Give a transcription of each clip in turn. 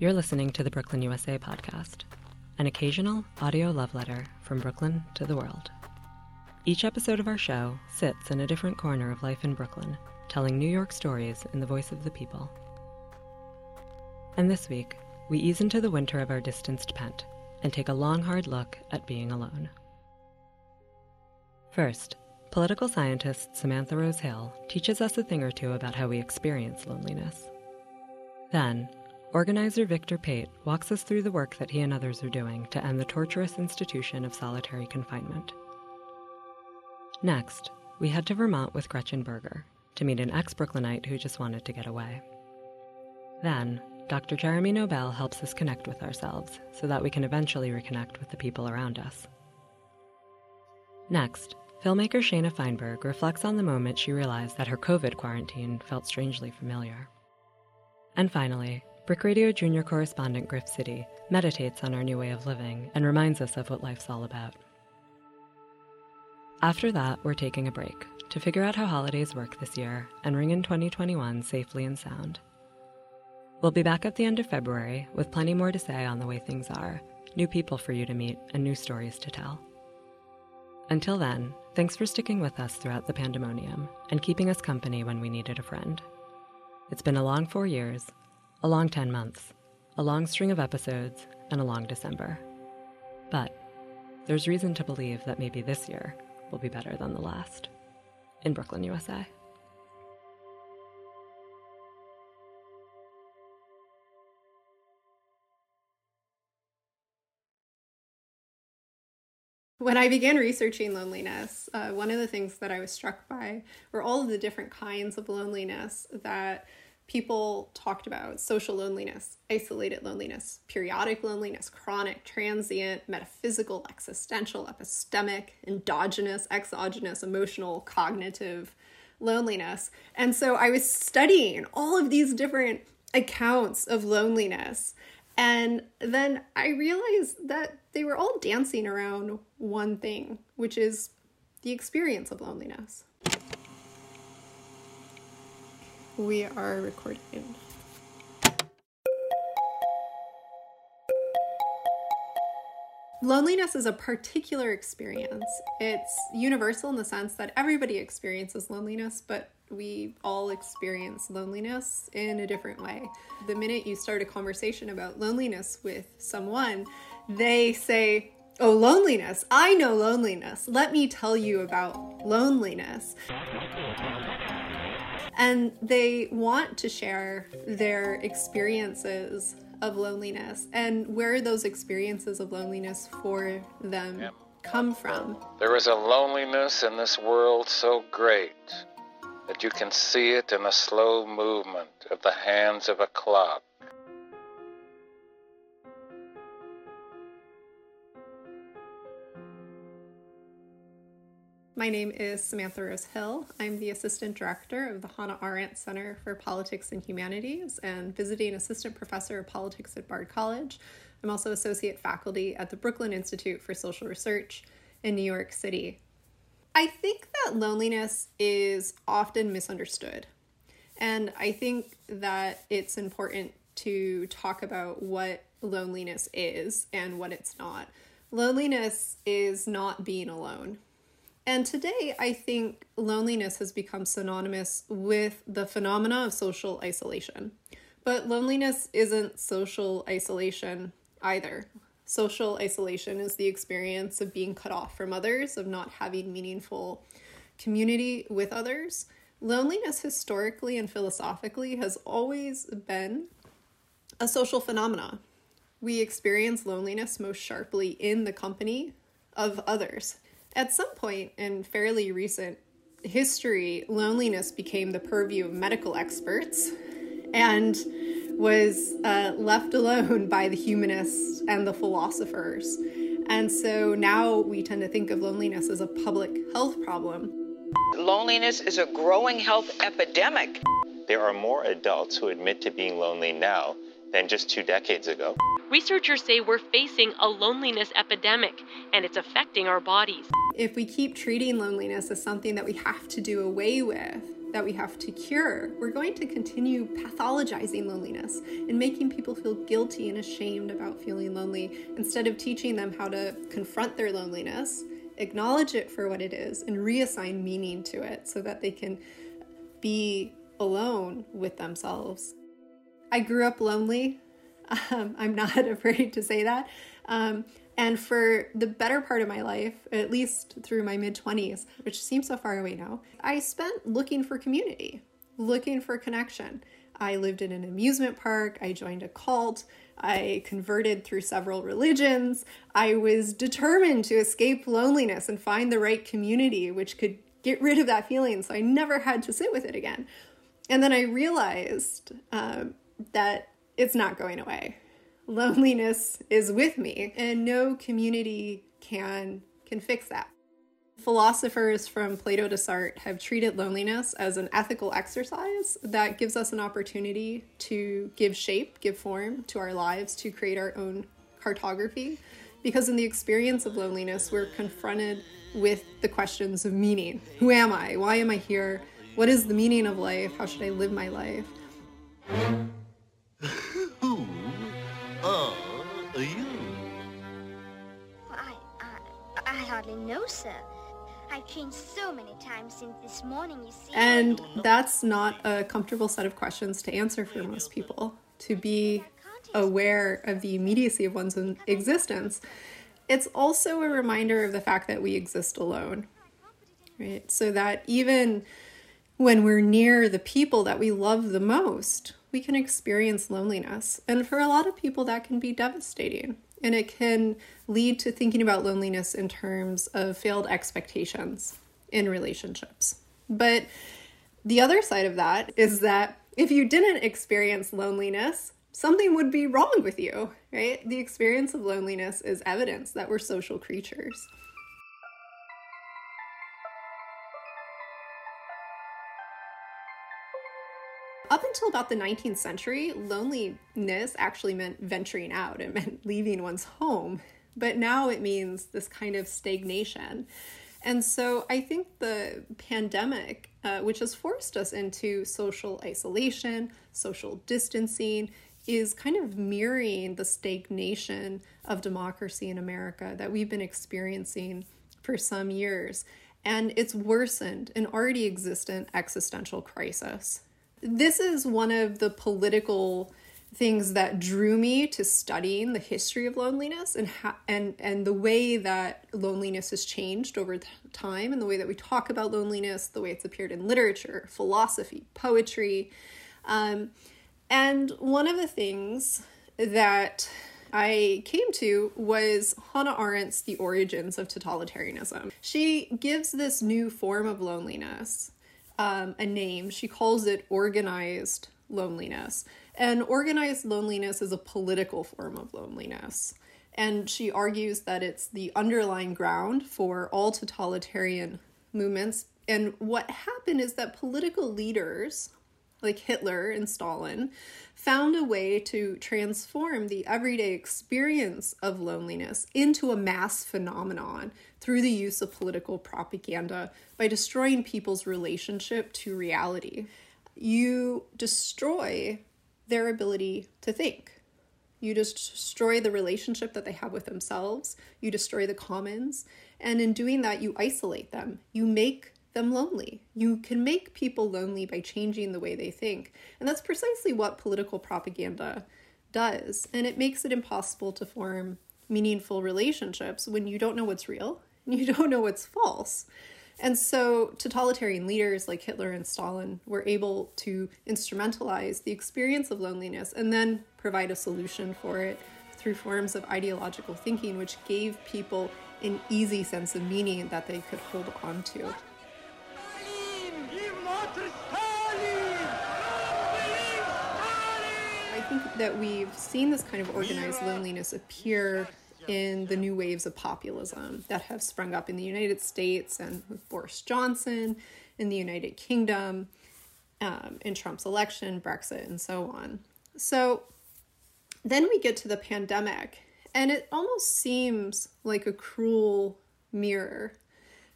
You're listening to the Brooklyn USA podcast, an occasional audio love letter from Brooklyn to the world. Each episode of our show sits in a different corner of life in Brooklyn, telling New York stories in the voice of the people. And this week, we ease into the winter of our distanced pent and take a long, hard look at being alone. First, political scientist Samantha Rose Hill teaches us a thing or two about how we experience loneliness. Then, organizer Victor Pate walks us through the work that he and others are doing to end the torturous institution of solitary confinement. Next, we head to Vermont with Gretchen Berger to meet an ex Brooklynite who just wanted to get away. Then, Dr. Jeremy Nobel helps us connect with ourselves so that we can eventually reconnect with the people around us. Next, filmmaker Shana Feinberg reflects on the moment she realized that her COVID quarantine felt strangely familiar. And finally, BRIC Radio Junior correspondent Griff City meditates on our new way of living and reminds us of what life's all about. After that, we're taking a break to figure out how holidays work this year and ring in 2021 safely and sound. We'll be back at the end of February with plenty more to say on the way things are, new people for you to meet, and new stories to tell. Until then, thanks for sticking with us throughout the pandemonium and keeping us company when we needed a friend. It's been a long four years, a long 10 months, a long string of episodes, and a long December. But there's reason to believe that maybe this year will be better than the last. In Brooklyn, USA. When I began researching loneliness, uh, one of the things that I was struck by were all of the different kinds of loneliness that people talked about social loneliness, isolated loneliness, periodic loneliness, chronic, transient, metaphysical, existential, epistemic, endogenous, exogenous, emotional, cognitive loneliness. And so I was studying all of these different accounts of loneliness and then I realized that they were all dancing around one thing, which is the experience of loneliness. We are recording. Loneliness is a particular experience. It's universal in the sense that everybody experiences loneliness, but we all experience loneliness in a different way. The minute you start a conversation about loneliness with someone, they say, Oh, loneliness. I know loneliness. Let me tell you about loneliness. And they want to share their experiences of loneliness and where those experiences of loneliness for them yep. come from. There is a loneliness in this world so great that you can see it in the slow movement of the hands of a clock. My name is Samantha Rose Hill. I'm the Assistant Director of the Hannah Arendt Center for Politics and Humanities and visiting Assistant Professor of Politics at Bard College. I'm also Associate Faculty at the Brooklyn Institute for Social Research in New York City. I think that loneliness is often misunderstood. And I think that it's important to talk about what loneliness is and what it's not. Loneliness is not being alone. And today, I think loneliness has become synonymous with the phenomena of social isolation. But loneliness isn't social isolation either. Social isolation is the experience of being cut off from others, of not having meaningful community with others. Loneliness, historically and philosophically, has always been a social phenomena. We experience loneliness most sharply in the company of others. At some point in fairly recent history, loneliness became the purview of medical experts and was uh, left alone by the humanists and the philosophers. And so now we tend to think of loneliness as a public health problem. Loneliness is a growing health epidemic. There are more adults who admit to being lonely now than just two decades ago. Researchers say we're facing a loneliness epidemic and it's affecting our bodies. If we keep treating loneliness as something that we have to do away with, that we have to cure, we're going to continue pathologizing loneliness and making people feel guilty and ashamed about feeling lonely instead of teaching them how to confront their loneliness, acknowledge it for what it is, and reassign meaning to it so that they can be alone with themselves. I grew up lonely. Um, I'm not afraid to say that. Um, and for the better part of my life, at least through my mid 20s, which seems so far away now, I spent looking for community, looking for connection. I lived in an amusement park, I joined a cult, I converted through several religions. I was determined to escape loneliness and find the right community which could get rid of that feeling so I never had to sit with it again. And then I realized um, that it's not going away. Loneliness is with me and no community can can fix that. Philosophers from plato to sartre have treated loneliness as an ethical exercise that gives us an opportunity to give shape give form to our lives to create our own cartography. Because in the experience of loneliness we're confronted with the questions of meaning. Who am i? Why am i here? What is the meaning of life? How should i live my life hardly know, sir. I've changed so many times since this morning, you see. And that's not a comfortable set of questions to answer for most people. To be aware of the immediacy of one's own existence. It's also a reminder of the fact that we exist alone, right? So that even when we're near the people that we love the most, we can experience loneliness. And for a lot of people, that can be devastating. And it can lead to thinking about loneliness in terms of failed expectations in relationships. But the other side of that is that if you didn't experience loneliness, something would be wrong with you, right? The experience of loneliness is evidence that we're social creatures. Up until about the 19th century, loneliness actually meant venturing out. It meant leaving one's home. But now it means this kind of stagnation. And so I think the pandemic, uh, which has forced us into social isolation, social distancing, is kind of mirroring the stagnation of democracy in America that we've been experiencing for some years. And it's worsened an already existent existential crisis this is one of the political things that drew me to studying the history of loneliness and ha- and and the way that loneliness has changed over time and the way that we talk about loneliness the way it's appeared in literature philosophy poetry um, and one of the things that I came to was Hannah Arendt's The Origins of Totalitarianism. She gives this new form of loneliness um, a name. She calls it organized loneliness. And organized loneliness is a political form of loneliness. And she argues that it's the underlying ground for all totalitarian movements. And what happened is that political leaders, like Hitler and Stalin, found a way to transform the everyday experience of loneliness into a mass phenomenon through the use of political propaganda by destroying people's relationship to reality. You destroy their ability to think. You destroy the relationship that they have with themselves. You destroy the commons. And in doing that, you isolate them. You make them lonely. You can make people lonely by changing the way they think. And that's precisely what political propaganda does. And it makes it impossible to form meaningful relationships when you don't know what's real you don't know what's false. And so, totalitarian leaders like Hitler and Stalin were able to instrumentalize the experience of loneliness and then provide a solution for it through forms of ideological thinking, which gave people an easy sense of meaning that they could hold on to. I think that we've seen this kind of organized loneliness appear in the new waves of populism that have sprung up in the United States and with Boris Johnson in the United Kingdom, um, in Trump's election, Brexit, and so on. So then we get to the pandemic, and it almost seems like a cruel mirror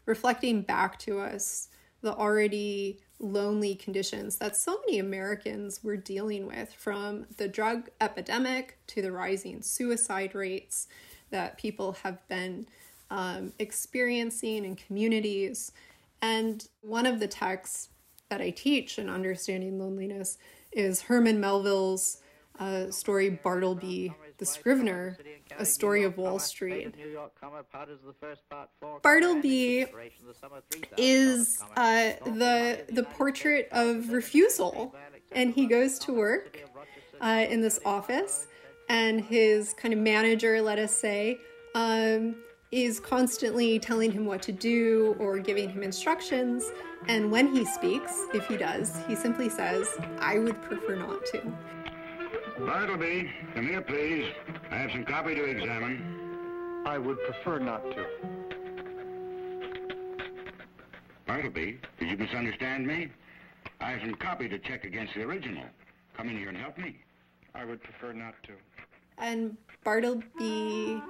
reflecting back to us the already lonely conditions that so many Americans were dealing with from the drug epidemic to the rising suicide rates that people have been um, experiencing in communities. And one of the texts that I teach in Understanding Loneliness is Herman Melville's uh, story Bartleby the Scrivener, a story of Wall Street. Bartleby is uh, the the portrait of refusal, and he goes to work uh, in this office, and his kind of manager, let us say, um, is constantly telling him what to do or giving him instructions. And when he speaks, if he does, he simply says, I would prefer not to. Bartleby, come here, please. I have some copy to examine. I would prefer not to. Bartleby, did you misunderstand me? I have some copy to check against the original. Come in here and help me. I would prefer not to. And Bartleby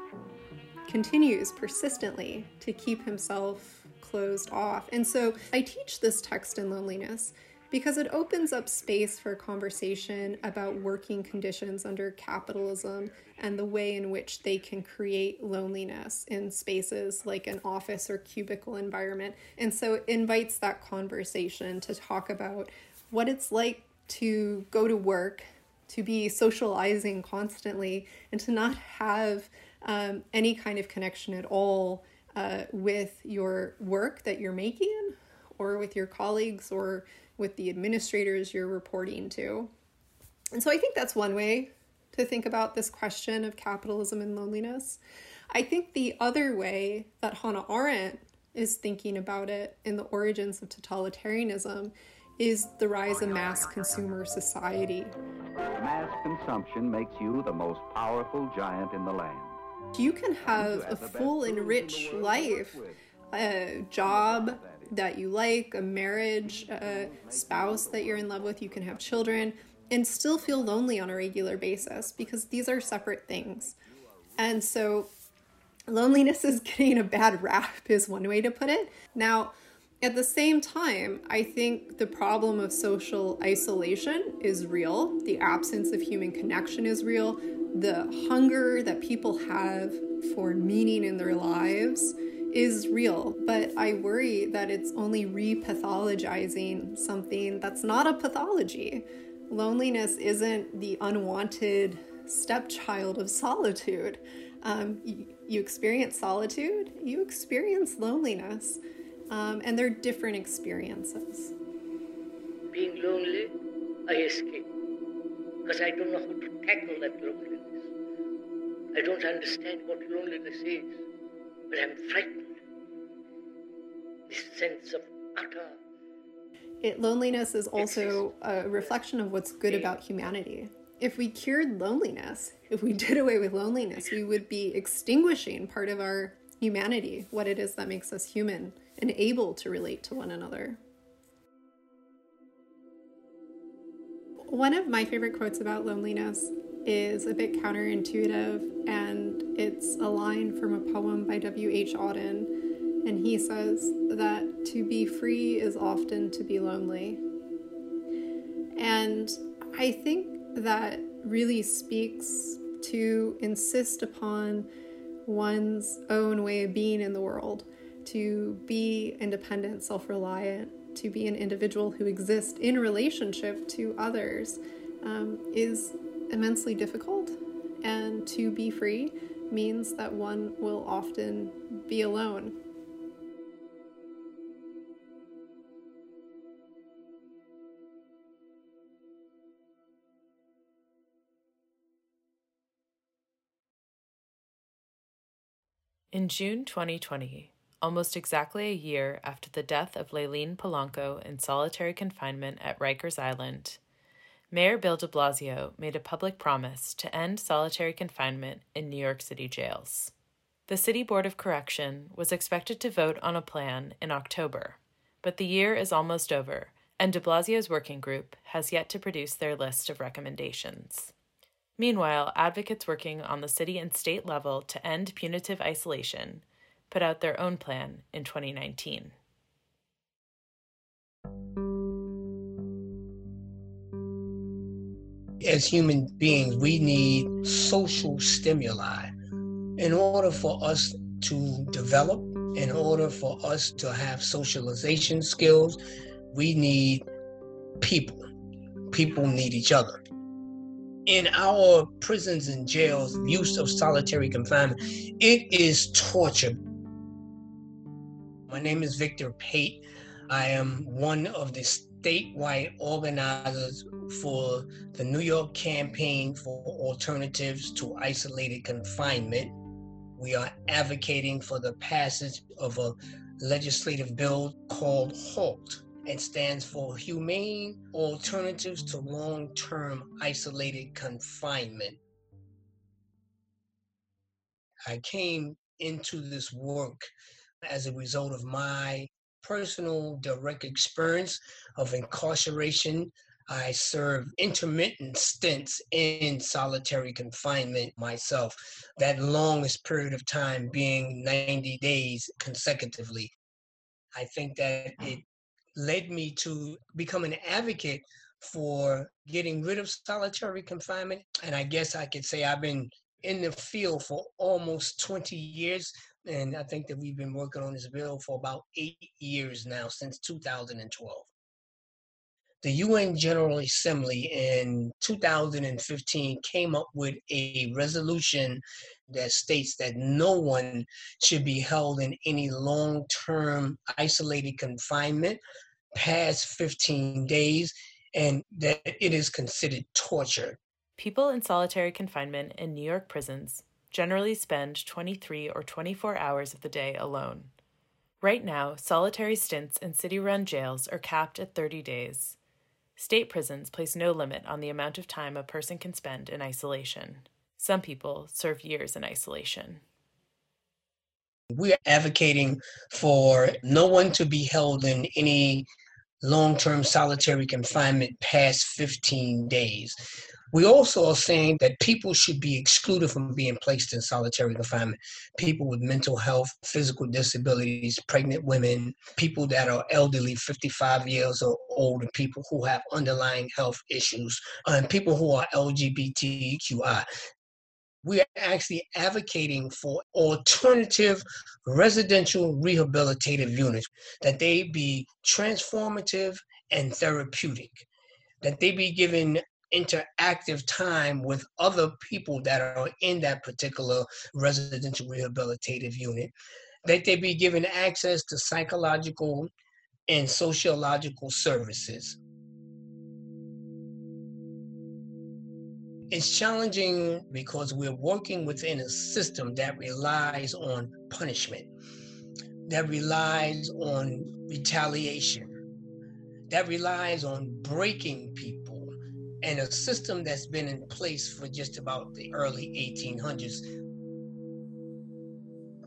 continues persistently to keep himself closed off. And so I teach this text in loneliness because it opens up space for conversation about working conditions under capitalism and the way in which they can create loneliness in spaces like an office or cubicle environment. And so it invites that conversation to talk about what it's like to go to work, to be socializing constantly, and to not have um, any kind of connection at all uh, with your work that you're making or with your colleagues or with the administrators you're reporting to. And so I think that's one way to think about this question of capitalism and loneliness. I think the other way that Hannah Arendt is thinking about it in the origins of totalitarianism is the rise of mass consumer society. Mass consumption makes you the most powerful giant in the land. You can have a full and rich life, a job that you like, a marriage, a spouse that you're in love with, you can have children, and still feel lonely on a regular basis because these are separate things. And so, loneliness is getting a bad rap, is one way to put it. Now, at the same time, I think the problem of social isolation is real. The absence of human connection is real. The hunger that people have for meaning in their lives is real, but I worry that it's only repathologizing something that's not a pathology. Loneliness isn't the unwanted stepchild of solitude. Um, you, you, experience solitude, you experience loneliness, um, and they're different experiences. Being lonely, I escape because I don't know how to tackle that loneliness. I don't understand what loneliness is, but I'm frightened this sense of utter. It, loneliness is also a reflection of what's good about humanity. If we cured loneliness, if we did away with loneliness, we would be extinguishing part of our humanity, what it is that makes us human and able to relate to one another. One of my favorite quotes about loneliness is a bit counterintuitive, and it's a line from a poem by W.H. Auden and he says that to be free is often to be lonely. And I think that really speaks to insist upon one's own way of being in the world, to be independent, self reliant, to be an individual who exists in relationship to others um, is immensely difficult. And to be free means that one will often be alone In June 2020, almost exactly a year after the death of Layleen Polanco in solitary confinement at Rikers Island, Mayor Bill de Blasio made a public promise to end solitary confinement in New York City jails. The City Board of Correction was expected to vote on a plan in October, but the year is almost over, and de Blasio's working group has yet to produce their list of recommendations. Meanwhile, advocates working on the city and state level to end punitive isolation put out their own plan in 2019. As human beings, we need social stimuli in order for us to develop, in order for us to have socialization skills, we need people. People need each other. In our prisons and jails, use of solitary confinement, it is torture my name is Victor Pate. I am one of the statewide organizers for the New York Campaign for Alternatives to Isolated Confinement. We are advocating for the passage of a legislative bill called HALT. It stands for Humane Alternatives to Long Term Isolated Confinement. I came into this work as a result of my personal direct experience of incarceration. I served intermittent stints in solitary confinement myself, that longest period of time being 90 days consecutively. I think that mm-hmm. it led me to become an advocate for getting rid of solitary confinement. And I guess I could say I've been in the field for almost 20 years. And I think that we've been working on this bill for about eight years now, since 2012. The UN General Assembly in 2015 came up with a resolution that states that no one should be held in any long term isolated confinement past 15 days and that it is considered torture. People in solitary confinement in New York prisons generally spend 23 or 24 hours of the day alone. Right now, solitary stints in city run jails are capped at 30 days. State prisons place no limit on the amount of time a person can spend in isolation. Some people serve years in isolation. We are advocating for no one to be held in any long term solitary confinement past 15 days. We also are saying that people should be excluded from being placed in solitary confinement. People with mental health, physical disabilities, pregnant women, people that are elderly, 55 years or older, people who have underlying health issues, and people who are LGBTQI we are actually advocating for alternative residential rehabilitative units, that they be transformative and therapeutic, that they be given interactive time with other people that are in that particular residential rehabilitative unit, that they be given access to psychological and sociological services. It's challenging because we're working within a system that relies on punishment, that relies on retaliation, that relies on breaking people, and a system that's been in place for just about the early 1800s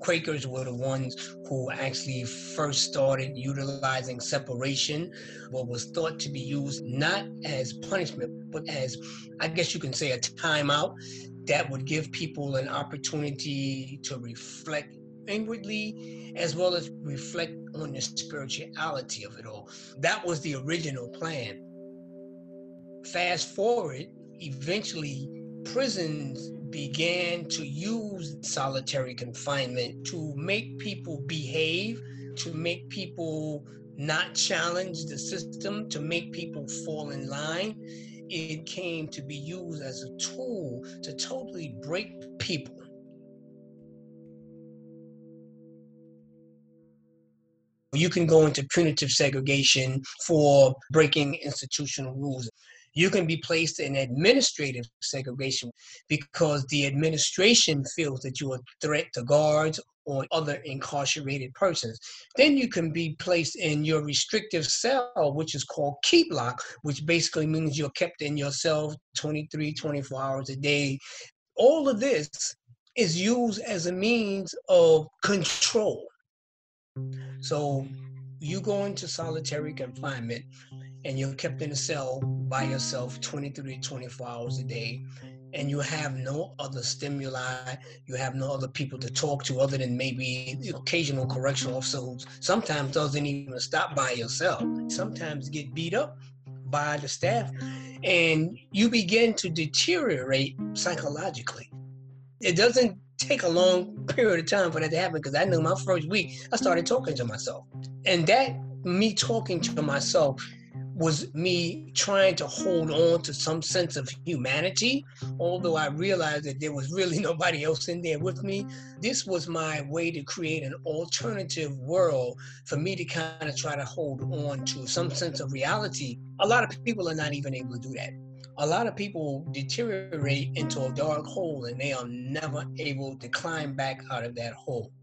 Quakers were the ones who actually first started utilizing separation, what was thought to be used not as punishment, but as, I guess you can say, a timeout that would give people an opportunity to reflect inwardly as well as reflect on the spirituality of it all. That was the original plan. Fast forward, eventually prisons began to use solitary confinement to make people behave, to make people not challenge the system, to make people fall in line. It came to be used as a tool to totally break people. You can go into punitive segregation for breaking institutional rules you can be placed in administrative segregation because the administration feels that you're a threat to guards or other incarcerated persons. Then you can be placed in your restrictive cell, which is called keep lock, which basically means you're kept in your cell 23, 24 hours a day. All of this is used as a means of control. So you go into solitary confinement and you're kept in a cell by yourself 23 24 hours a day and you have no other stimuli you have no other people to talk to other than maybe the occasional correctional officer who sometimes doesn't even stop by yourself sometimes get beat up by the staff, and you begin to deteriorate psychologically. It doesn't take a long period of time for that to happen because I knew my first week I started talking to myself, and that me talking to myself was me trying to hold on to some sense of humanity, although I realized that there was really nobody else in there with me. This was my way to create an alternative world for me to kind of try to hold on to some sense of reality. A lot of people are not even able to do that. A lot of people deteriorate into a dark hole and they are never able to climb back out of that hole.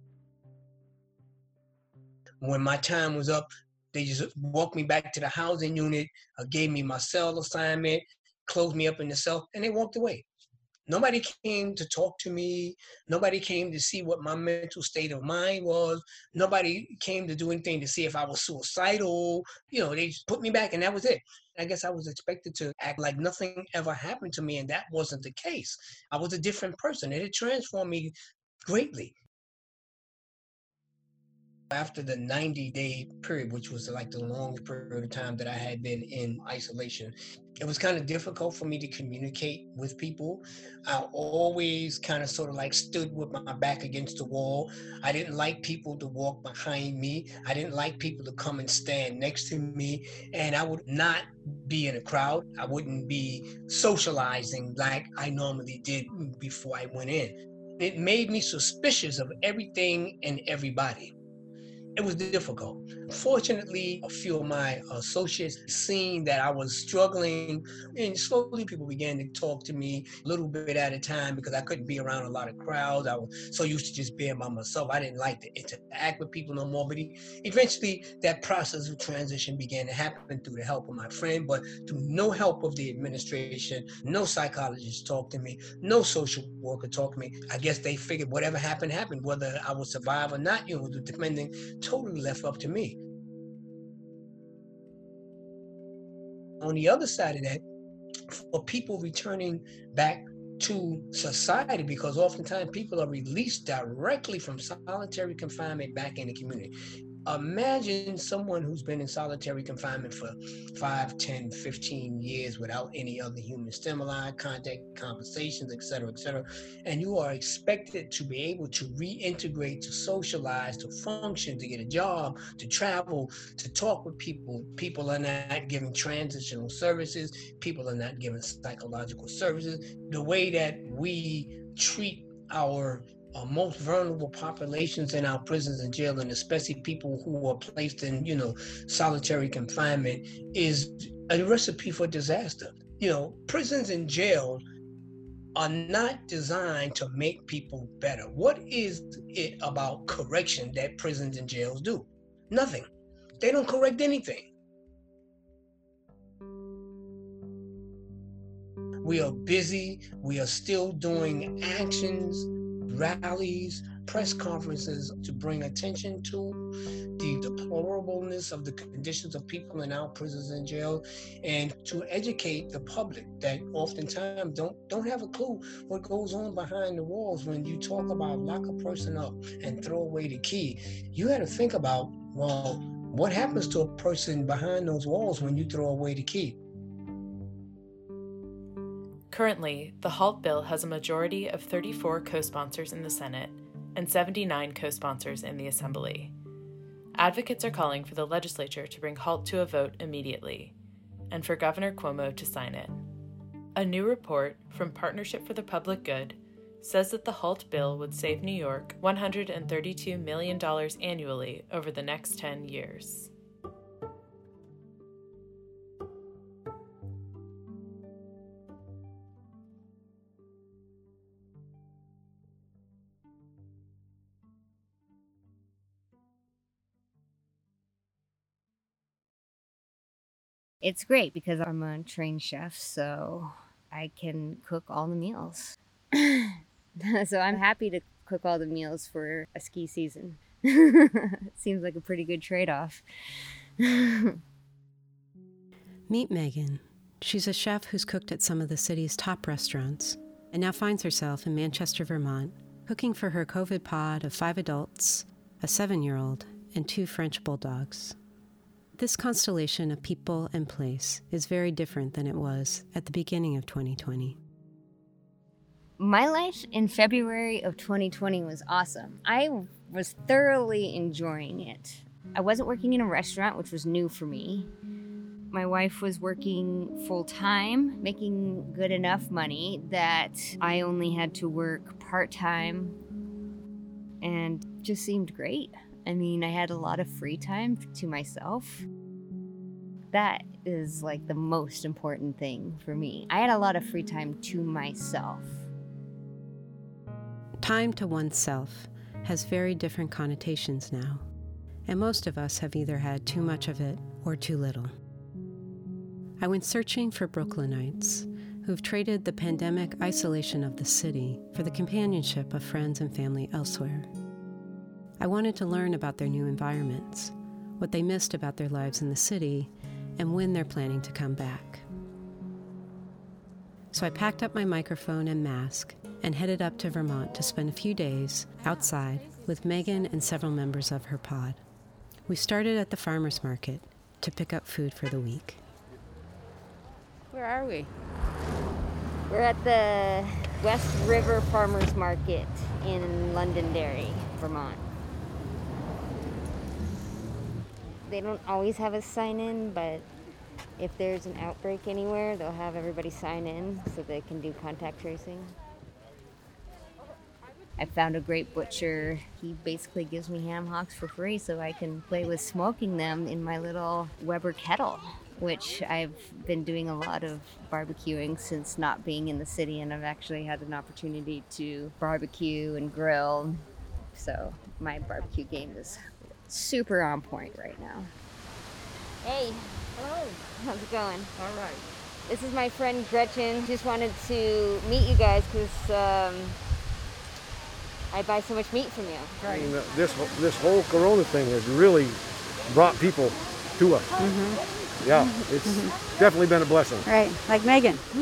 When my time was up, they just walked me back to the housing unit, uh, gave me my cell assignment, closed me up in the cell, and they walked away. Nobody came to talk to me. Nobody came to see what my mental state of mind was. Nobody came to do anything to see if I was suicidal. You know, they just put me back and that was it. I guess I was expected to act like nothing ever happened to me, and that wasn't the case. I was a different person. and It transformed me greatly after the 90 day period, which was like the longest period of time that I had been in isolation, it was kind of difficult for me to communicate with people. I always kind of sort of like stood with my back against the wall. I didn't like people to walk behind me. I didn't like people to come and stand next to me. And I would not be in a crowd. I wouldn't be socializing like I normally did before I went in. It made me suspicious of everything and everybody it was difficult. Fortunately, a few of my associates seen that I was struggling, and slowly people began to talk to me a little bit at a time because I couldn't be around a lot of crowds. I was so used to just being by myself. I didn't like to interact with people no more. But eventually, that process of transition began to happen through the help of my friend, but through no help of the administration, no psychologist talked to me, no social worker talked to me. I guess they figured whatever happened happened, whether I would survive or not, you know, depending totally left up to me. On the other side of that, for people returning back to society, because oftentimes people are released directly from solitary confinement back in the community imagine someone who's been in solitary confinement for 5 10 15 years without any other human stimuli contact conversations etc etc and you are expected to be able to reintegrate to socialize to function to get a job to travel to talk with people. People are not giving transitional services. People are not giving psychological services. The way that we treat our uh, most vulnerable populations in our prisons and jail, and especially people who are placed in, you know, solitary confinement, is a recipe for disaster. You know, prisons and jails are not designed to make people better. What is it about correction that prisons and jails do? Nothing. They don't correct anything. We are busy. We are still doing actions rallies, press conferences to bring attention to the deplorableness of the conditions of people in our prisons and jails and to educate the public that oftentimes don't don't have a clue what goes on behind the walls when you talk about lock a person up and throw away the key. You had to think about well what happens to a person behind those walls when you throw away the key Currently, the HALT bill has a majority of 34 co sponsors in the Senate and 79 co sponsors in the Assembly. Advocates are calling for the legislature to bring HALT to a vote immediately and for Governor Cuomo to sign it. A new report from Partnership for the Public Good says that the HALT bill would save New York $132 million annually over the next 10 years. It's great because I'm a trained chef, so I can cook all the meals. so I'm happy to cook all the meals for a ski season. seems like a pretty good trade off. Meet Megan. She's a chef who's cooked at some of the city's top restaurants and now finds herself in Manchester, Vermont, cooking for her COVID pod of five adults, a seven year old, and two French bulldogs this constellation of people and place is very different than it was at the beginning of 2020. My life in February of 2020 was awesome. I was thoroughly enjoying it. I wasn't working in a restaurant, which was new for me. My wife was working full time, making good enough money that I only had to work part time and just seemed great. I mean, I had a lot of free time to myself. That is like the most important thing for me. I had a lot of free time to myself. Time to oneself has very different connotations now, and most of us have either had too much of it or too little. I went searching for Brooklynites who've traded the pandemic isolation of the city for the companionship of friends and family elsewhere. I wanted to learn about their new environments, what they missed about their lives in the city, and when they're planning to come back. So I packed up my microphone and mask and headed up to Vermont to spend a few days outside with Megan and several members of her pod. We started at the farmer's market to pick up food for the week. Where are we? We're at the West River Farmers Market in Londonderry, Vermont. They don't always have us sign in, but if there's an outbreak anywhere, they'll have everybody sign in so they can do contact tracing. I found a great butcher. He basically gives me ham hocks for free so I can play with smoking them in my little Weber kettle which I've been doing a lot of barbecuing since not being in the city, and I've actually had an opportunity to barbecue and grill. So my barbecue game is super on point right now. Hey, hello. How's it going? All right. This is my friend Gretchen. Just wanted to meet you guys because um, I buy so much meat from you. I mean, uh, this this whole Corona thing has really brought people to us. Mm-hmm yeah, it's definitely been a blessing. Right, like Megan.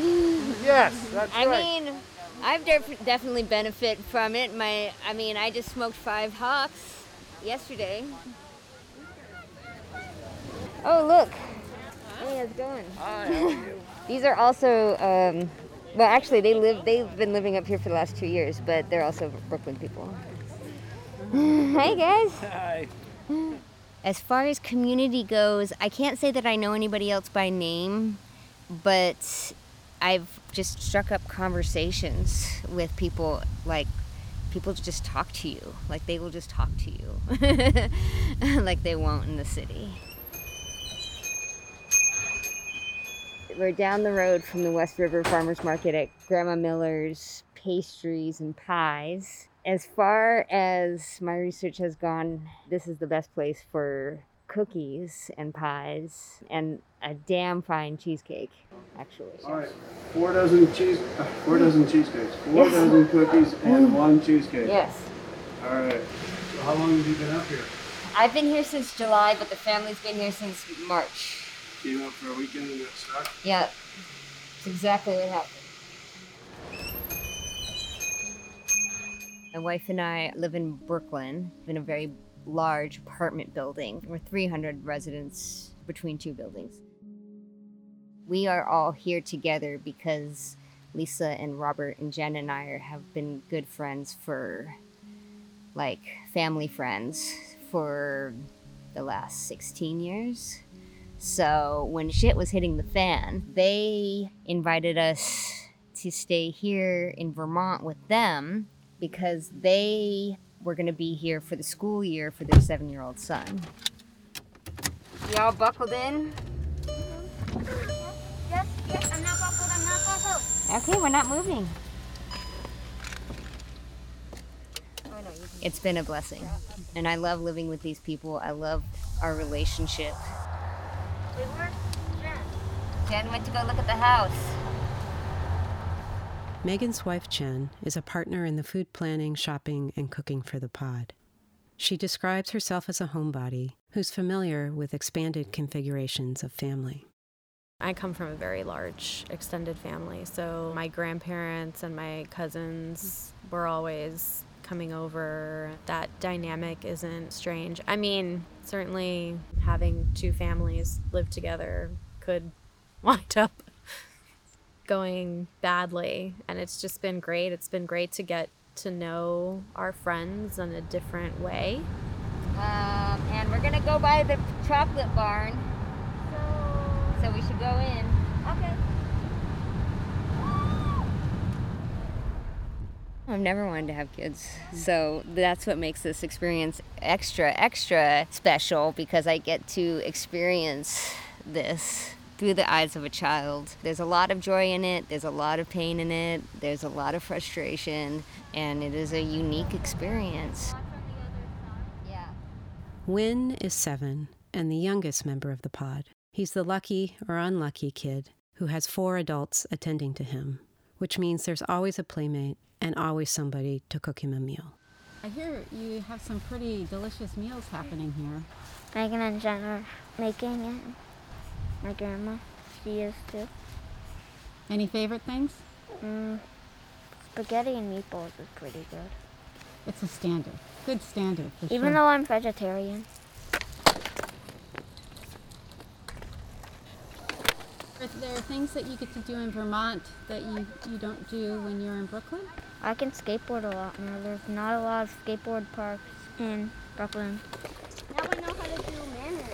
yes, that's I right. mean, I've def- definitely benefit from it. My, I mean, I just smoked five hocks yesterday. Oh, look. Hey, how's it going? Hi, how are you? These are also, um, well, actually, they live. They've been living up here for the last two years, but they're also Brooklyn people. Hi, guys. Hi. As far as community goes, I can't say that I know anybody else by name, but I've just struck up conversations with people like people just talk to you. Like they will just talk to you like they won't in the city. We're down the road from the West River Farmers Market at Grandma Miller's Pastries and Pies as far as my research has gone, this is the best place for cookies and pies and a damn fine cheesecake, actually. All right, four dozen cheese, uh, four dozen cheesecakes, four yes. dozen cookies, and one cheesecake. Yes. All right. So how long have you been up here? I've been here since July, but the family's been here since March. Came up for a weekend and got stuck. Yeah, it's exactly what happened. My wife and I live in Brooklyn in a very large apartment building. We're 300 residents between two buildings. We are all here together because Lisa and Robert and Jen and I have been good friends for like family friends for the last 16 years. So when shit was hitting the fan, they invited us to stay here in Vermont with them because they were going to be here for the school year for their seven year old son. Y'all buckled in? Yes, yes, I'm not buckled, I'm not buckled. Okay, we're not moving. It's been a blessing. And I love living with these people. I love our relationship. Jen went to go look at the house. Megan's wife, Jen, is a partner in the food planning, shopping, and cooking for the pod. She describes herself as a homebody who's familiar with expanded configurations of family. I come from a very large extended family, so my grandparents and my cousins were always coming over, that dynamic isn't strange. I mean, certainly having two families live together could wind up going badly. And it's just been great. It's been great to get to know our friends in a different way. Um, and we're gonna go by the chocolate barn. So, so we should go in. Okay. I've never wanted to have kids. So that's what makes this experience extra, extra special because I get to experience this through the eyes of a child. There's a lot of joy in it, there's a lot of pain in it, there's a lot of frustration, and it is a unique experience. Win is seven and the youngest member of the pod. He's the lucky or unlucky kid who has four adults attending to him, which means there's always a playmate and always somebody to cook him a meal. I hear you have some pretty delicious meals happening here. Megan and Jen are making it. My grandma, she is too. Any favorite things? Mm, spaghetti and meatballs is pretty good. It's a standard. Good standard. For Even sure. though I'm vegetarian. Are there things that you get to do in Vermont that you, you don't do when you're in Brooklyn? I can skateboard a lot more. There's not a lot of skateboard parks in Brooklyn. Now I know how to do manual.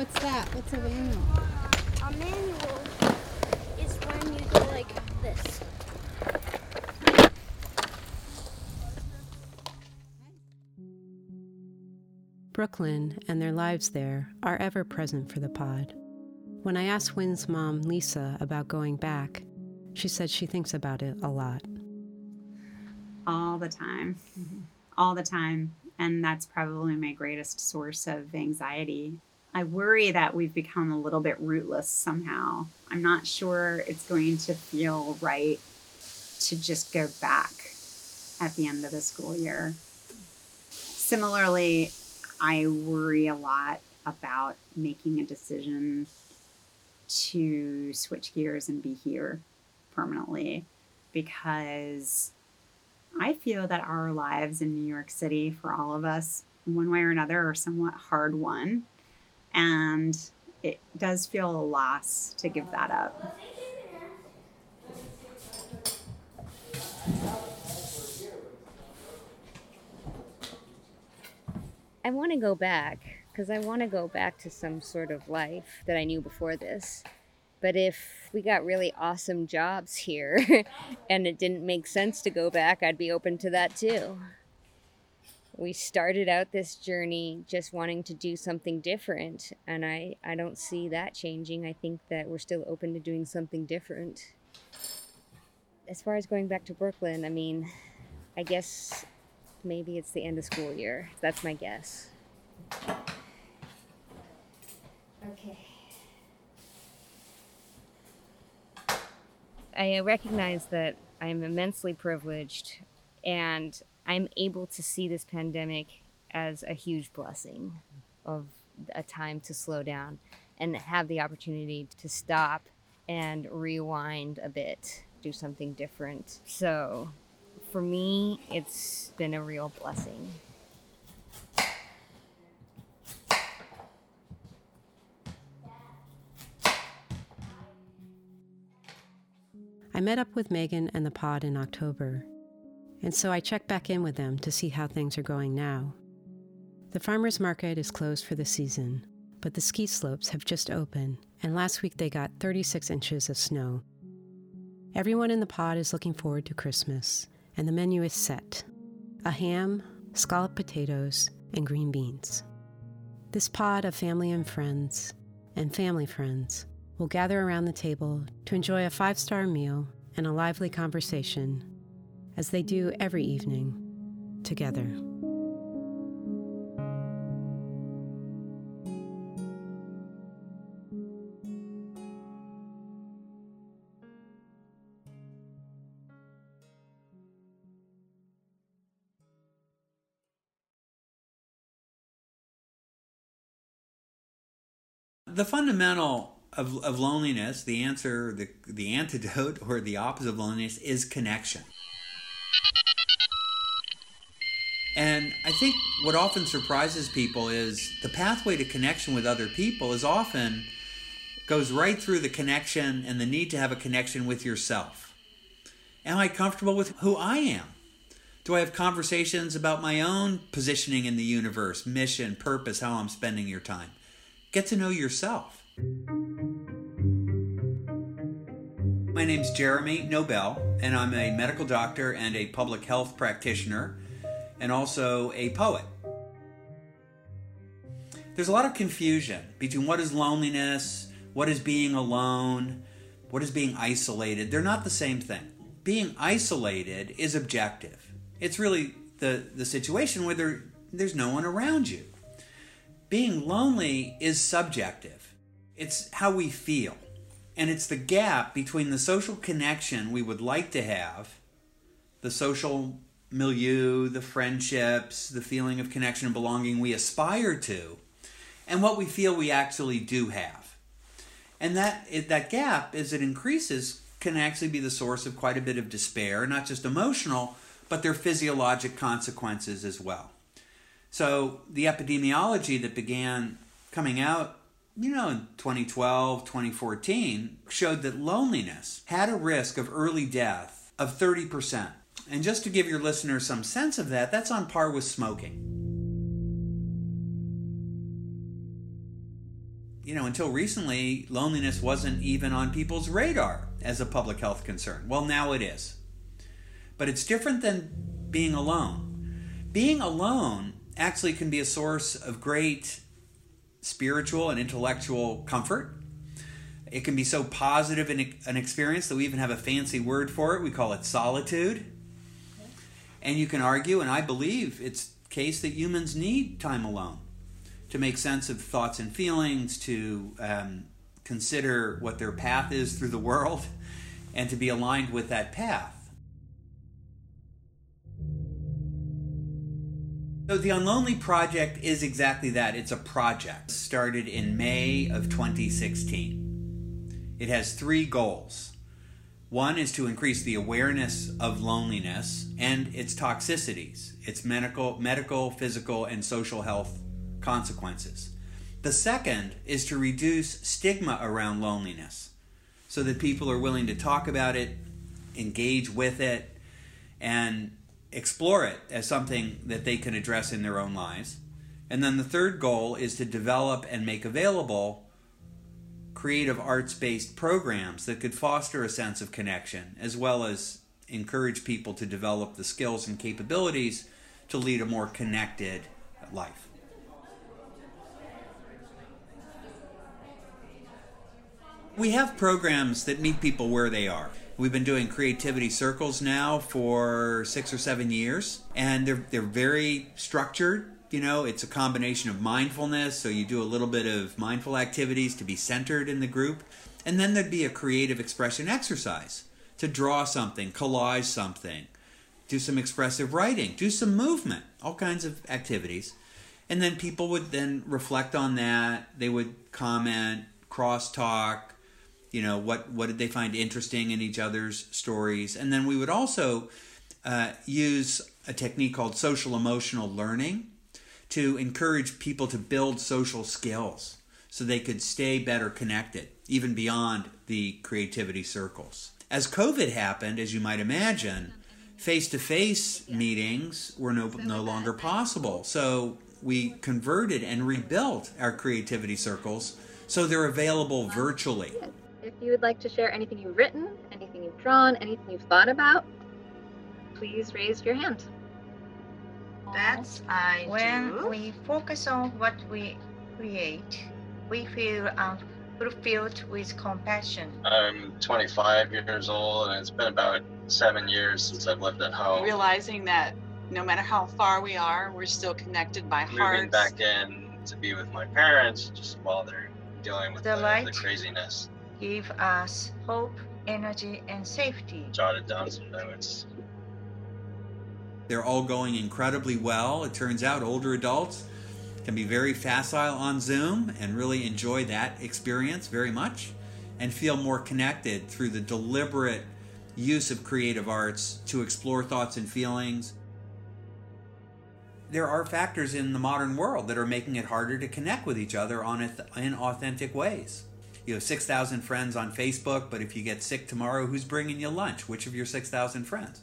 What's that? What's a manual? A manual is when you go like this. Brooklyn and their lives there are ever present for the pod. When I asked Wynn's mom, Lisa, about going back, she said she thinks about it a lot. all the time, mm-hmm. all the time. And that's probably my greatest source of anxiety. I worry that we've become a little bit rootless somehow. I'm not sure it's going to feel right to just go back at the end of the school year. Similarly, I worry a lot about making a decision to switch gears and be here permanently because I feel that our lives in New York City, for all of us, one way or another, are somewhat hard won. And it does feel a loss to give that up. I want to go back because I want to go back to some sort of life that I knew before this. But if we got really awesome jobs here and it didn't make sense to go back, I'd be open to that too. We started out this journey just wanting to do something different, and I, I don't see that changing. I think that we're still open to doing something different. As far as going back to Brooklyn, I mean, I guess maybe it's the end of school year. That's my guess. Okay. I recognize that I'm immensely privileged and I'm able to see this pandemic as a huge blessing of a time to slow down and have the opportunity to stop and rewind a bit, do something different. So for me, it's been a real blessing. I met up with Megan and the pod in October, and so I check back in with them to see how things are going now. The farmers market is closed for the season, but the ski slopes have just opened, and last week they got 36 inches of snow. Everyone in the pod is looking forward to Christmas, and the menu is set a ham, scalloped potatoes, and green beans. This pod of family and friends, and family friends, will gather around the table to enjoy a five star meal and a lively conversation, as they do every evening, together. The fundamental of, of loneliness, the answer, the, the antidote, or the opposite of loneliness is connection. And I think what often surprises people is the pathway to connection with other people is often goes right through the connection and the need to have a connection with yourself. Am I comfortable with who I am? Do I have conversations about my own positioning in the universe, mission, purpose, how I'm spending your time? Get to know yourself. My name's Jeremy Nobel, and I'm a medical doctor and a public health practitioner, and also a poet. There's a lot of confusion between what is loneliness, what is being alone, what is being isolated. They're not the same thing. Being isolated is objective. It's really the, the situation where there, there's no one around you. Being lonely is subjective. It's how we feel. And it's the gap between the social connection we would like to have, the social milieu, the friendships, the feeling of connection and belonging we aspire to, and what we feel we actually do have. And that that gap, as it increases, can actually be the source of quite a bit of despair, not just emotional, but their physiologic consequences as well. So the epidemiology that began coming out, you know, in 2012, 2014, showed that loneliness had a risk of early death of 30%. And just to give your listeners some sense of that, that's on par with smoking. You know, until recently, loneliness wasn't even on people's radar as a public health concern. Well, now it is. But it's different than being alone. Being alone actually can be a source of great spiritual and intellectual comfort. It can be so positive an, an experience that we even have a fancy word for it. We call it solitude. And you can argue, and I believe it's case that humans need time alone to make sense of thoughts and feelings, to um, consider what their path is through the world, and to be aligned with that path. So the Unlonely Project is exactly that. It's a project. Started in May of 2016. It has three goals. One is to increase the awareness of loneliness and its toxicities, its medical, medical, physical, and social health consequences. The second is to reduce stigma around loneliness so that people are willing to talk about it, engage with it, and explore it as something that they can address in their own lives. And then the third goal is to develop and make available creative arts based programs that could foster a sense of connection as well as encourage people to develop the skills and capabilities to lead a more connected life. We have programs that meet people where they are. We've been doing creativity circles now for six or seven years, and they're they're very structured. You know, it's a combination of mindfulness, so you do a little bit of mindful activities to be centered in the group, and then there'd be a creative expression exercise to draw something, collage something, do some expressive writing, do some movement, all kinds of activities. And then people would then reflect on that. They would comment, crosstalk, you know what what did they find interesting in each other's stories? And then we would also uh, use a technique called social emotional learning to encourage people to build social skills so they could stay better connected even beyond the creativity circles. As covid happened as you might imagine face-to-face meetings were no, no longer possible. So we converted and rebuilt our creativity circles so they're available virtually if you would like to share anything you've written, anything you've drawn, anything you've thought about, please raise your hand. That's I When do. we focus on what we create, we feel um, fulfilled with compassion. I'm 25 years old, and it's been about seven years since I've lived at home. Realizing that no matter how far we are, we're still connected by Moving hearts. back in to be with my parents, just while they're dealing with The the, the craziness. Give us hope, energy, and safety. Jotted down some notes. They're all going incredibly well. It turns out older adults can be very facile on Zoom and really enjoy that experience very much and feel more connected through the deliberate use of creative arts to explore thoughts and feelings. there are factors in the modern world that are making it harder to connect with each other on in authentic ways. You have 6,000 friends on Facebook, but if you get sick tomorrow, who's bringing you lunch? Which of your 6,000 friends?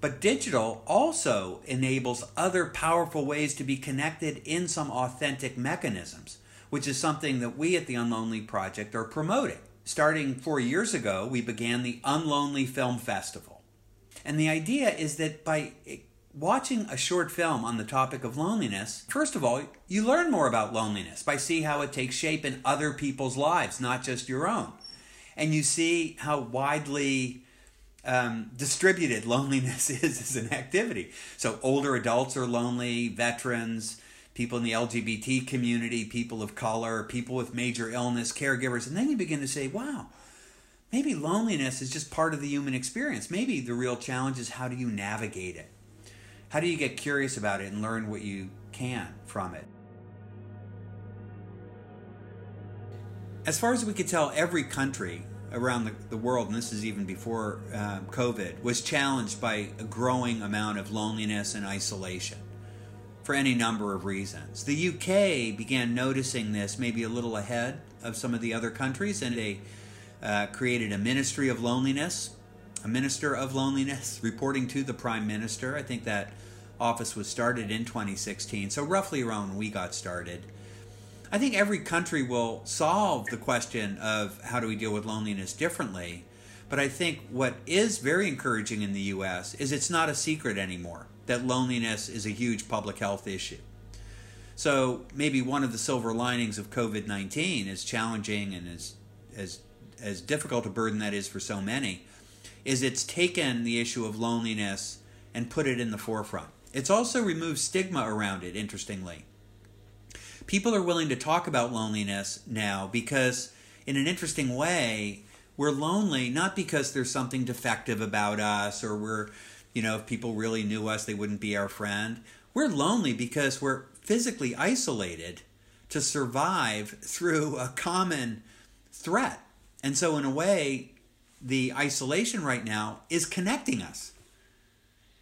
But digital also enables other powerful ways to be connected in some authentic mechanisms, which is something that we at the Unlonely Project are promoting. Starting four years ago, we began the Unlonely Film Festival. And the idea is that by watching a short film on the topic of loneliness, first of all, you learn more about loneliness by see how it takes shape in other people's lives, not just your own. And you see how widely um, distributed loneliness is as an activity. So older adults are lonely, veterans, people in the LGBT community, people of color, people with major illness, caregivers, and then you begin to say, wow, maybe loneliness is just part of the human experience. Maybe the real challenge is how do you navigate it? How do you get curious about it and learn what you can from it? As far as we could tell, every country around the, the world, and this is even before uh, COVID, was challenged by a growing amount of loneliness and isolation for any number of reasons. The UK began noticing this maybe a little ahead of some of the other countries, and they uh, created a ministry of loneliness, a minister of loneliness, reporting to the prime minister. I think that office was started in 2016, so roughly around when we got started. I think every country will solve the question of how do we deal with loneliness differently. But I think what is very encouraging in the US is it's not a secret anymore that loneliness is a huge public health issue. So maybe one of the silver linings of COVID 19, as challenging and as, as, as difficult a burden that is for so many, is it's taken the issue of loneliness and put it in the forefront. It's also removed stigma around it, interestingly people are willing to talk about loneliness now because, in an interesting way, we're lonely not because there's something defective about us or we're, you know, if people really knew us, they wouldn't be our friend. We're lonely because we're physically isolated to survive through a common threat. And so, in a way, the isolation right now is connecting us.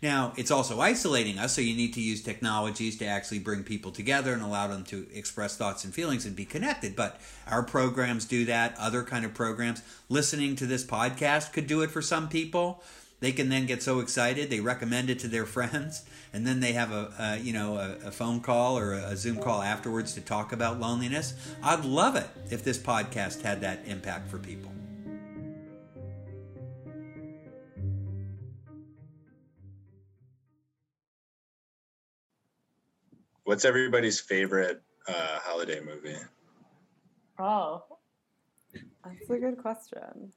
Now, it's also isolating us, so you need to use technologies to actually bring people together and allow them to express thoughts and feelings and be connected. But our programs do that, other kind of programs. Listening to this podcast could do it for some people. They can then get so excited they recommend it to their friends, and then they have a, a you know a, a, phone call or a, a Zoom call afterwards to talk about loneliness. I'd love it if this podcast had that impact for people. What's everybody's favorite uh, holiday movie? Oh, that's a good question.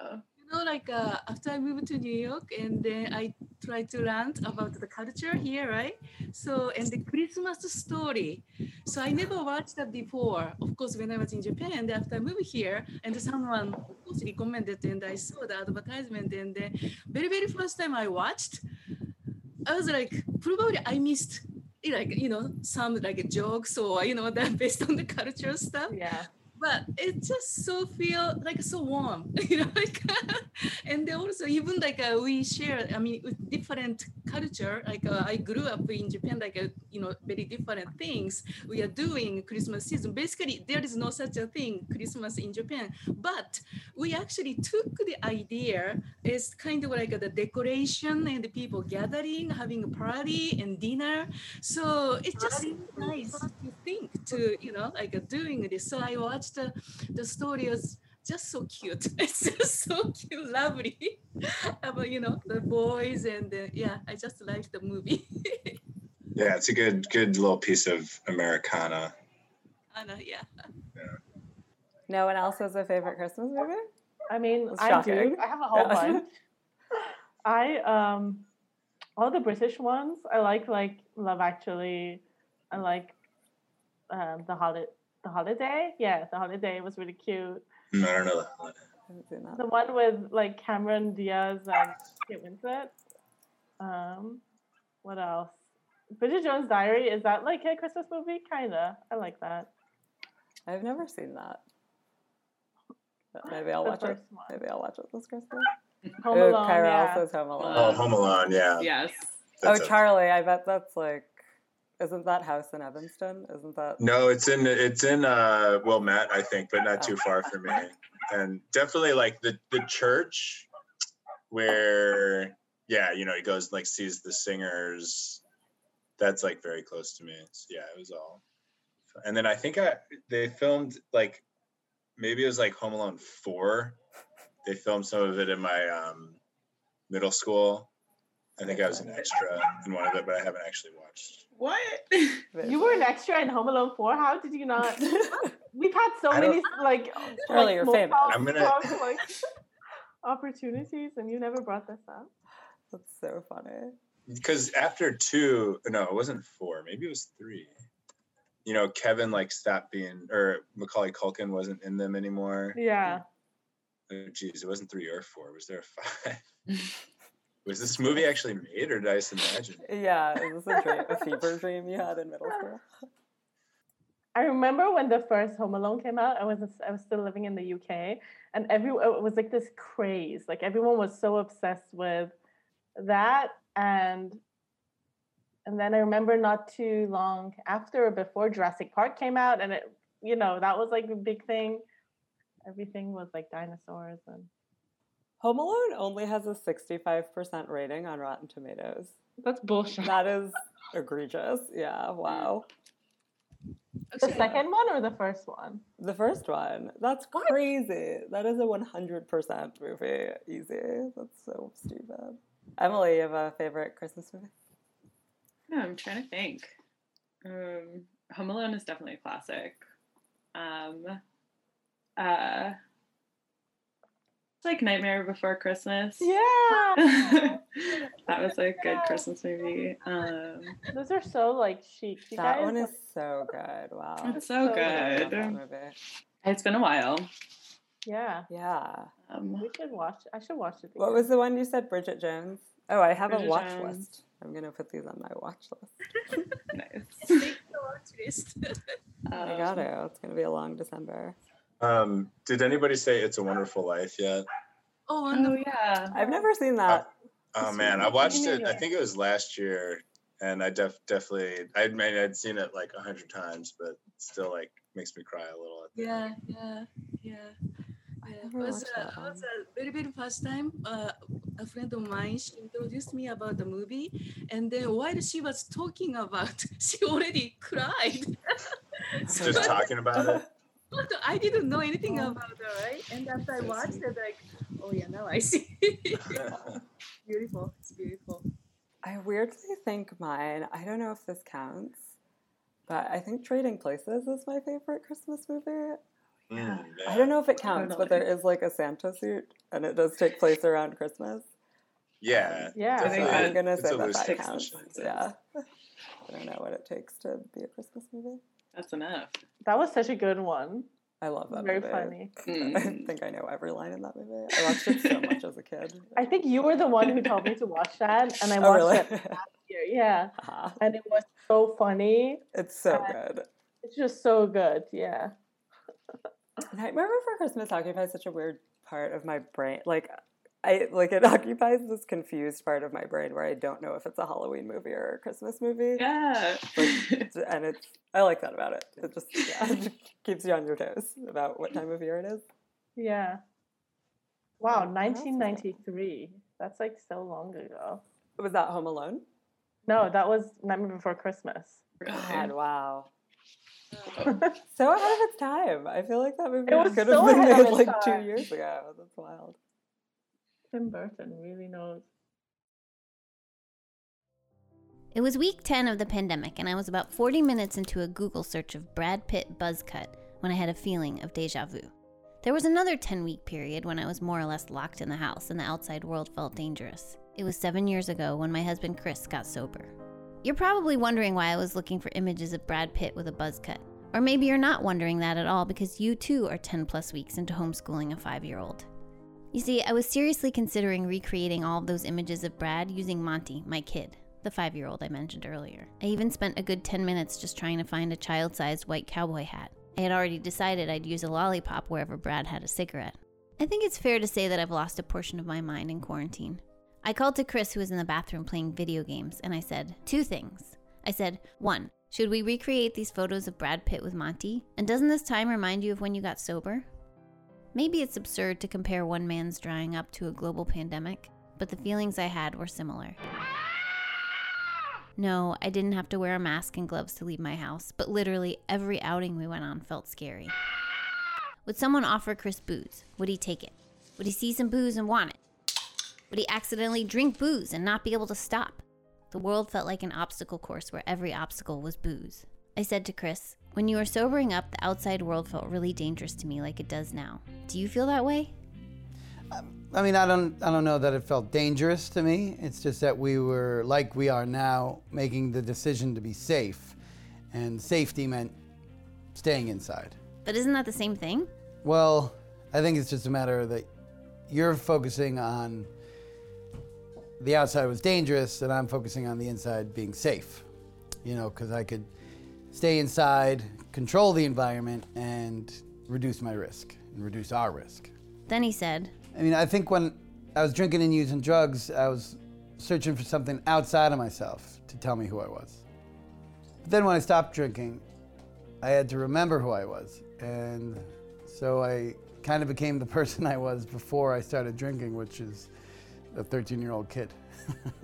Uh, you know, like uh, after I moved to New York, and then I tried to learn about the culture here, right? So, and the Christmas story. So I never watched that before. Of course, when I was in Japan, and after I moved here, and someone of course recommended, and I saw the advertisement, and the very very first time I watched, I was like, probably I missed like you know some like jokes or you know that based on the cultural stuff. Yeah but it just so feel like so warm you know like and also even like uh, we share i mean with different culture like uh, i grew up in japan like uh, you know very different things we are doing christmas season. Basically there is no such a thing christmas in japan. But we actually took the idea as kind of like the decoration and the people gathering having a party and dinner. So it's just nice to think to you know like doing this. So i watched the the story is just so cute. It's just so cute, lovely. About you know the boys and the, yeah, I just like the movie. yeah, it's a good good little piece of Americana. Anna, yeah. Yeah. No one else has a favorite Christmas movie. I mean, I do. I have a whole yeah. bunch. I um, all the British ones. I like like Love Actually. I like um, the Holiday the holiday. Yeah, the holiday was really cute. Mm, I don't know the holiday. The one with like Cameron Diaz and Kate Winslet. Um, what else? Bridget Jones' Diary is that like a Christmas movie? Kinda. I like that. I've never seen that. Maybe I'll watch it. One. Maybe I'll watch it this Christmas. Home Ooh, Alone. Kyra yeah. also Home Alone. Oh, Home Alone. Yeah. Yes. That's oh, Charlie. I bet that's like Isn't that house in Evanston? Isn't that? No, it's in it's in uh Wilmette, I think, but not too far from me. And definitely like the the church where yeah, you know, he goes like sees the singers. That's like very close to me. So, yeah, it was all. And then I think I they filmed like maybe it was like Home Alone four. They filmed some of it in my um, middle school. I think I was an extra in one of it, but I haven't actually watched. What? you were an extra in Home Alone 4? How did you not? We've had so many like, Surely like you're small famous. talk- I'm gonna- talk, like opportunities and you never brought this up. That's so funny. Because after two, no, it wasn't four. Maybe it was three. You know, Kevin like stopped being, or Macaulay Culkin wasn't in them anymore. Yeah. Oh, geez, it wasn't three or four. Was there a five? Was this movie actually made, or did I just imagine? it? Yeah, is this a dream, a fever dream you had in middle school? I remember when the first Home Alone came out. I was I was still living in the UK, and every it was like this craze. Like everyone was so obsessed with that, and and then I remember not too long after or before Jurassic Park came out, and it you know that was like a big thing. Everything was like dinosaurs and Home Alone only has a 65% rating on Rotten Tomatoes. That's bullshit. That is egregious. Yeah, wow. the second one or the first one. The first one. That's crazy. That is a 100% movie. Easy. That's so stupid. Emily, you have a favorite Christmas movie? Yeah, I'm trying to think. Um, Home Alone is definitely a classic. Um, uh, it's like Nightmare Before Christmas. Yeah. that was a good Christmas movie. Um, Those are so like chic. You That guys one is so good. Wow. it's so so good. I love that movie. It's been a while. Yeah. Yeah. Um, We should watch. I should watch it. What was the one you said, Bridget Jones? Oh, I have a watch Jones. list. I'm gonna put these on my watch list. nice. I got it. It's gonna be a long December. Um, did anybody say "It's a Wonderful Life" yet? Oh, yeah. I've never seen that. Oh man, I watched it. I think it was last year, and I def definitely I mean I'd seen it like a hundred times, but still like makes me cry a little. Yeah, yeah, yeah. yeah. It was, uh, it was a very, very first time. Uh, a friend of mine she introduced me about the movie, and then while she was talking about, she already cried. Just talking about it. But I didn't know anything about her, right? And after I watched it, like, oh yeah, now I see. beautiful. It's beautiful. I weirdly think mine. I don't know if this counts, but I think Trading Places is my favorite Christmas movie. Mm, I don't know if it counts, but there is like a Santa suit, and it does take place around Christmas. Yeah. Yeah. I think I'm gonna say that that counts. Yeah. I don't know what it takes to be a Christmas movie. That's enough. That was such a good one. I love that movie. Very movie. funny. I hmm. think I know every line in that movie. I watched it so much as a kid. I think you were the one who told me to watch that, and I Oh, watched really? it last year. Yeah, and it was so funny. It's so good. It's just so good. Yeah. Nightmare Before Christmas occupies such a weird part of my brain. Like, I like it occupies this confused part of my brain where I don't know if it's a Halloween movie or a Christmas movie. Yeah. Like, and it's I like that about it. It just yeah, it keeps you on your toes about what time of year it is. Yeah. Wow, 1993. That's like so long ago. Was that Home Alone? No, that was Nightmare Before Christmas. God, wow. so ahead of its time. I feel like that movie could so have been made like its two years ago. That's wild. Tim Burton really knows. It was week 10 of the pandemic, and I was about 40 minutes into a Google search of Brad Pitt buzz cut when I had a feeling of deja vu. There was another 10 week period when I was more or less locked in the house and the outside world felt dangerous. It was seven years ago when my husband Chris got sober. You're probably wondering why I was looking for images of Brad Pitt with a buzz cut. Or maybe you're not wondering that at all because you too are 10 plus weeks into homeschooling a five year old. You see, I was seriously considering recreating all of those images of Brad using Monty, my kid, the five year old I mentioned earlier. I even spent a good 10 minutes just trying to find a child sized white cowboy hat. I had already decided I'd use a lollipop wherever Brad had a cigarette. I think it's fair to say that I've lost a portion of my mind in quarantine. I called to Chris, who was in the bathroom playing video games, and I said, Two things. I said, 1. Should we recreate these photos of Brad Pitt with Monty? And doesn't this time remind you of when you got sober? Maybe it's absurd to compare one man's drying up to a global pandemic, but the feelings I had were similar. No, I didn't have to wear a mask and gloves to leave my house, but literally every outing we went on felt scary. Would someone offer Chris booze? Would he take it? Would he see some booze and want it? Would he accidentally drink booze and not be able to stop? The world felt like an obstacle course where every obstacle was booze. I said to Chris, When you were sobering up, the outside world felt really dangerous to me like it does now. Do you feel that way? Um, I mean, I don't, I don't know that it felt dangerous to me. It's just that we were, like we are now, making the decision to be safe. And safety meant staying inside. But isn't that the same thing? Well, I think it's just a matter that you're focusing on the outside was dangerous, and I'm focusing on the inside being safe. You know, because I could stay inside, control the environment, and reduce my risk and reduce our risk. Then he said, I mean, I think when I was drinking and using drugs, I was searching for something outside of myself to tell me who I was. But then when I stopped drinking, I had to remember who I was. And so I kind of became the person I was before I started drinking, which is a 13 year old kid.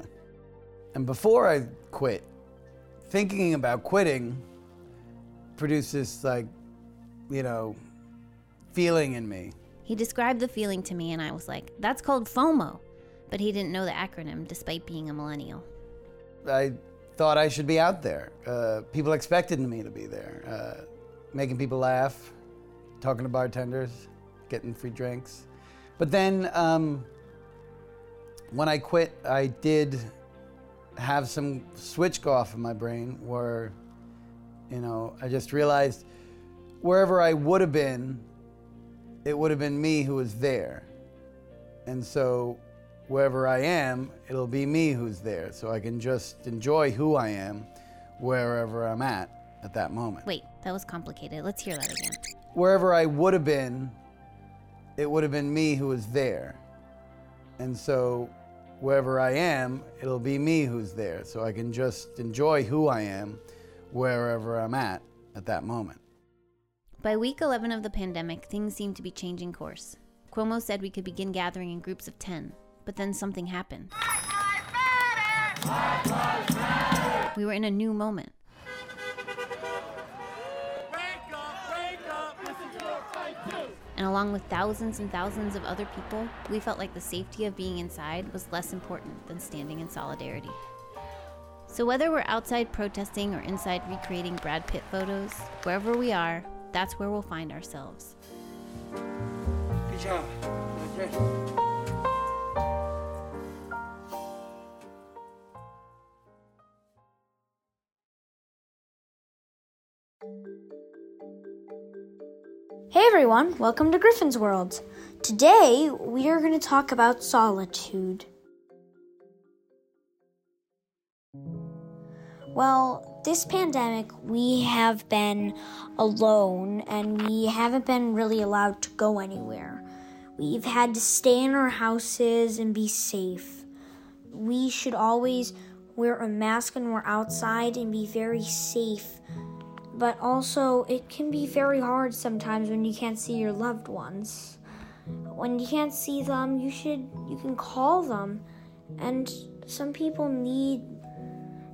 and before I quit, thinking about quitting produced this, like, you know, feeling in me. He described the feeling to me, and I was like, that's called FOMO. But he didn't know the acronym despite being a millennial. I thought I should be out there. Uh, people expected me to be there, uh, making people laugh, talking to bartenders, getting free drinks. But then um, when I quit, I did have some switch go off in my brain where, you know, I just realized wherever I would have been, it would have been me who was there. And so wherever I am, it'll be me who's there. So I can just enjoy who I am wherever I'm at at that moment. Wait, that was complicated. Let's hear that again. Wherever I would have been, it would have been me who was there. And so wherever I am, it'll be me who's there. So I can just enjoy who I am wherever I'm at at that moment. By week 11 of the pandemic, things seemed to be changing course. Cuomo said we could begin gathering in groups of 10, but then something happened. We were in a new moment. And along with thousands and thousands of other people, we felt like the safety of being inside was less important than standing in solidarity. So, whether we're outside protesting or inside recreating Brad Pitt photos, wherever we are, that's where we'll find ourselves. Good job. Hey everyone, welcome to Griffin's World. Today we are going to talk about solitude. Well, this pandemic we have been alone and we haven't been really allowed to go anywhere. We've had to stay in our houses and be safe. We should always wear a mask when we're outside and be very safe but also it can be very hard sometimes when you can't see your loved ones. When you can't see them, you should you can call them. And some people need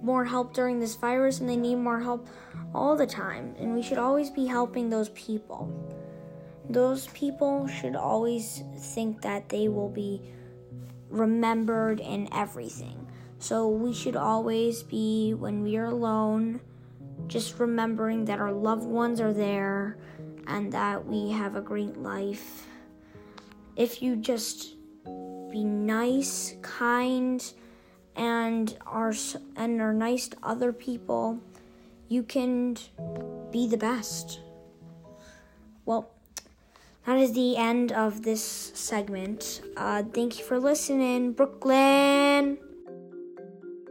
more help during this virus and they need more help all the time, and we should always be helping those people. Those people should always think that they will be remembered in everything. So we should always be when we are alone just remembering that our loved ones are there and that we have a great life. If you just be nice, kind, and are and are nice to other people, you can be the best. Well, that is the end of this segment. Uh, thank you for listening, Brooklyn.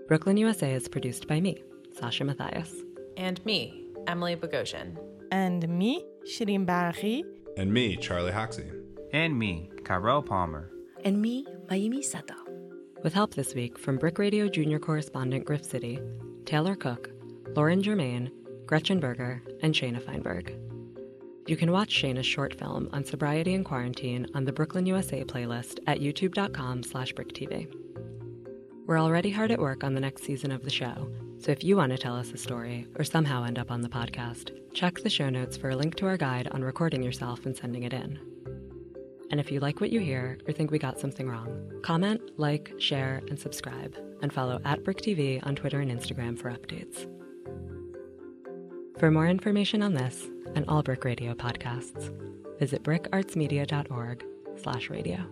Brooklyn USA is produced by me, Sasha Matthias. And me, Emily Bogosian. And me, Shireen Barahi. And me, Charlie Hoxie. And me, Kyrell Palmer. And me, Mayumi Sato. With help this week from BRIC Radio Junior correspondent Griff City, Taylor Cook, Lauren Germain, Gretchen Berger, and Shayna Feinberg. You can watch Shayna's short film on sobriety and quarantine on the Brooklyn USA playlist at youtube.com slash brictv. We're already hard at work on the next season of the show, so if you want to tell us a story or somehow end up on the podcast, check the show notes for a link to our guide on recording yourself and sending it in. And if you like what you hear or think we got something wrong, comment, like, share, and subscribe, and follow at BRICTV on Twitter and Instagram for updates. For more information on this and all BRIC Radio podcasts, visit bricartsmedia.org slash radio.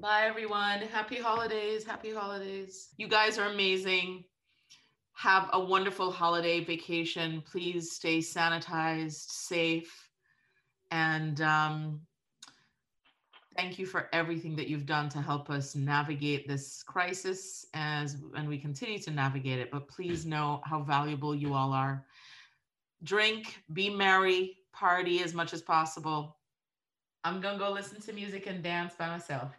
Bye, everyone. Happy holidays. Happy holidays. You guys are amazing. Have a wonderful holiday vacation. Please stay sanitized, safe, and um, thank you for everything that you've done to help us navigate this crisis as and we continue to navigate it. But please know how valuable you all are. Drink, be merry, party as much as possible. I'm gonna go listen to music and dance by myself.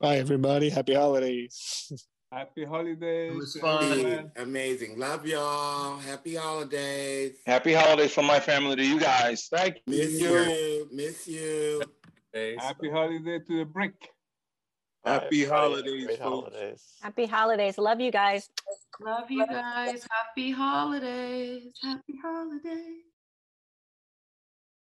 Bye, everybody. Happy holidays. Happy holidays. It was fun. Amazing. Love y'all. Happy holidays. Happy holidays from my family to you guys. Thank you. Miss you. you. Miss you. Happy holiday to the BRIC. Happy holidays, Great folks. holidays. Happy holidays. Love you guys. Love you guys. Happy holidays. Happy holidays.